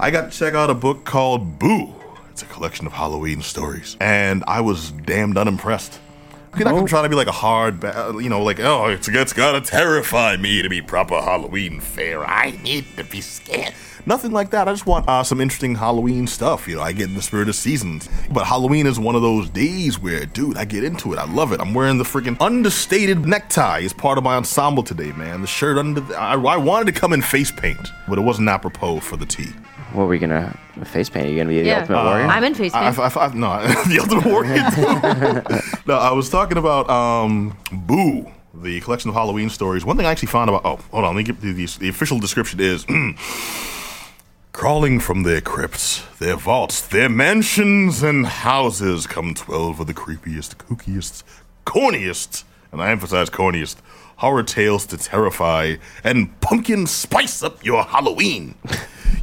I got to check out a book called Boo. It's a collection of Halloween stories, and I was damned unimpressed. You're not gonna try to be like a hard, ba- you know, like oh, it's, it's gotta terrify me to be proper Halloween fare. I need to be scared. Nothing like that. I just want uh, some interesting Halloween stuff. You know, I get in the spirit of seasons. But Halloween is one of those days where, dude, I get into it. I love it. I'm wearing the freaking understated necktie as part of my ensemble today, man. The shirt under. The, I, I wanted to come in face paint, but it wasn't apropos for the tee. What were we gonna face paint? Are you gonna be the Yeah. ultimate warrior? I'm in face I, paint. I, I, no, the Ultimate Warrior. too. no, I was talking about um, Boo, the collection of Halloween stories. One thing I actually found about. Oh, hold on. Let me give you the, the official description is. Crawling from their crypts, their vaults, their mansions and houses come twelve of the creepiest, kookiest, corniest, and I emphasize corniest, horror tales to terrify and pumpkin spice up your Halloween.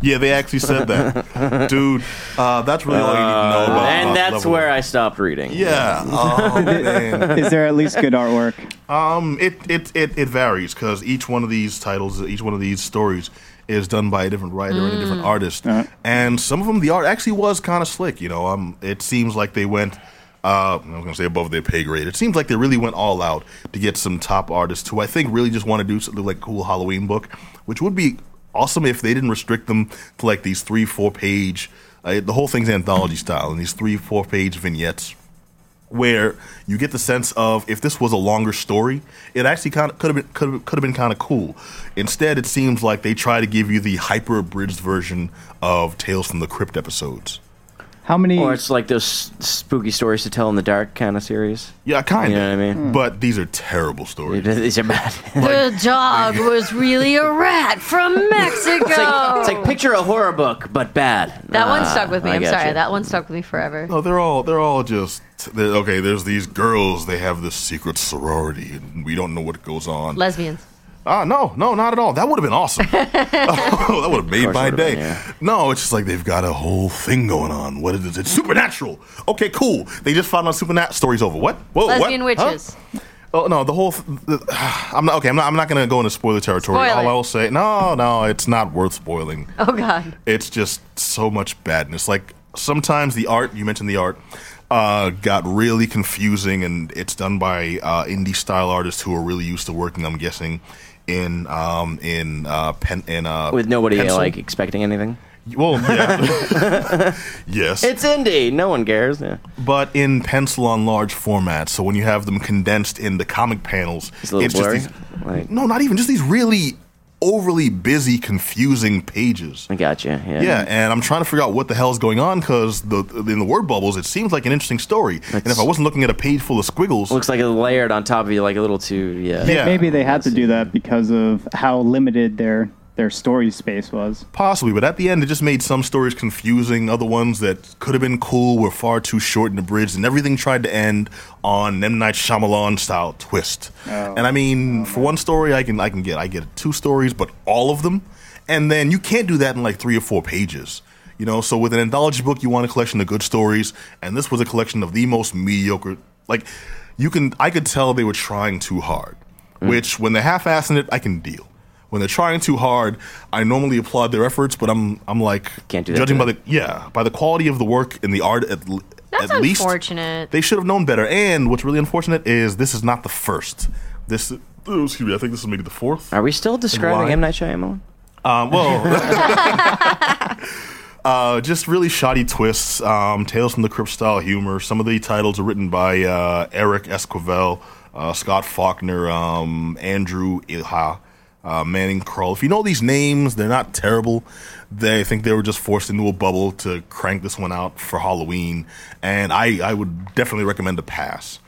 Yeah, they actually said that, dude. Uh, that's really all you need to know about. about and the that's level. where I stopped reading. Yeah. Oh, man. Is there at least good artwork? Um, it it it, it varies because each one of these titles, each one of these stories, is done by a different writer and a different artist, Uh. and some of them the art actually was kind of slick. You know, um, it seems like they went. Uh, I was gonna say above their pay grade. It seems like they really went all out to get some top artists who I think really just want to do something like a cool Halloween book, which would be awesome if they didn't restrict them to like these three, four page. Uh, the whole thing's anthology style, and these three, four page vignettes where you get the sense of if this was a longer story, it actually kind of could have been could have, been kind of cool. Instead, it seems like they try to give you the hyper abridged version of Tales from the Crypt episodes. How many? Or it's like those spooky stories to tell in the dark kind of series. Yeah, kind of. You know what I mean? But these are terrible stories. These are bad. the dog was really a rat from Mexico. It's like, it's like picture a horror book, but bad. that one Ah, stuck with me. I I'm gotcha. sorry. That one stuck with me forever. No, they're all they're all just they're, okay. There's these girls. They have this secret sorority, and we don't know what goes on. Lesbians. Ah, no, no, not at all. That would have been awesome. oh, that would have made my day. been, yeah. No, it's just like they've got a whole thing going on. What is it? It's supernatural. Okay, cool. They just found out supernatural stories over. What? Whoa, Lesbian what? Huh? witches. Oh no, the whole. Th- the, I'm not okay. I'm not. I'm not going to go into spoiler territory. Spoil All. I will say, no, no, it's not worth spoiling. Oh God. It's just so much badness. Like sometimes the art, you mentioned the art, uh, got really confusing, and it's done by uh, indie style artists who are really used to working. I'm guessing in um, in uh, pen in uh, With nobody pencil. like expecting anything. Well, yeah, yes, It's indie. No one cares. Yeah. but in pencil on large formats. So when you have them condensed in the comic panels, It's a little it's blurry. just these, Like- no, not even just these really overly busy, confusing pages. I gotcha. Yeah. Yeah, and I'm trying to figure out what the hell is going on because the in the word bubbles, it seems like an interesting story. and if I wasn't looking at a page full of squiggles, Looks like it's layered on top of you, like a little too. Yeah. Yeah. Maybe they had to do that because of how limited their their story space was. possibly, but at the end, it just made some stories confusing. Other ones that could have been cool were far too short and abridged, and everything tried to end on M Night Shyamalan style twist. Oh. and I mean, oh, for one story, I can I can get I get two stories, but all of them, and then you can't do that in like three or four pages. You know, so with an anthology book, you want a collection of good stories, and this was a collection of the most mediocre. Like, you can, I could tell they were trying too hard. Hmm. Which, when they're half-assing it, I can deal. When they're trying too hard, I normally applaud their efforts, but I'm, I'm like, Can't do that judging to by the, yeah, by the quality of the work and the art at, l- That's at least, unfortunate. they should have known better. And what's really unfortunate is this is not the first. This, oh, excuse me, I think this is maybe the fourth. Are we still describing M Night Shyamalan? Um, well, uh, just really shoddy twists, um, tales from the crypt style humor. Some of the titles are written by uh, Eric Esquivel, uh, Scott Faulkner, um, Andrew Ilha, uh, Manning Kroll. If you know these names, they're not terrible. They I think they were just forced into a bubble to crank this one out for Halloween, and I, I would definitely recommend a pass.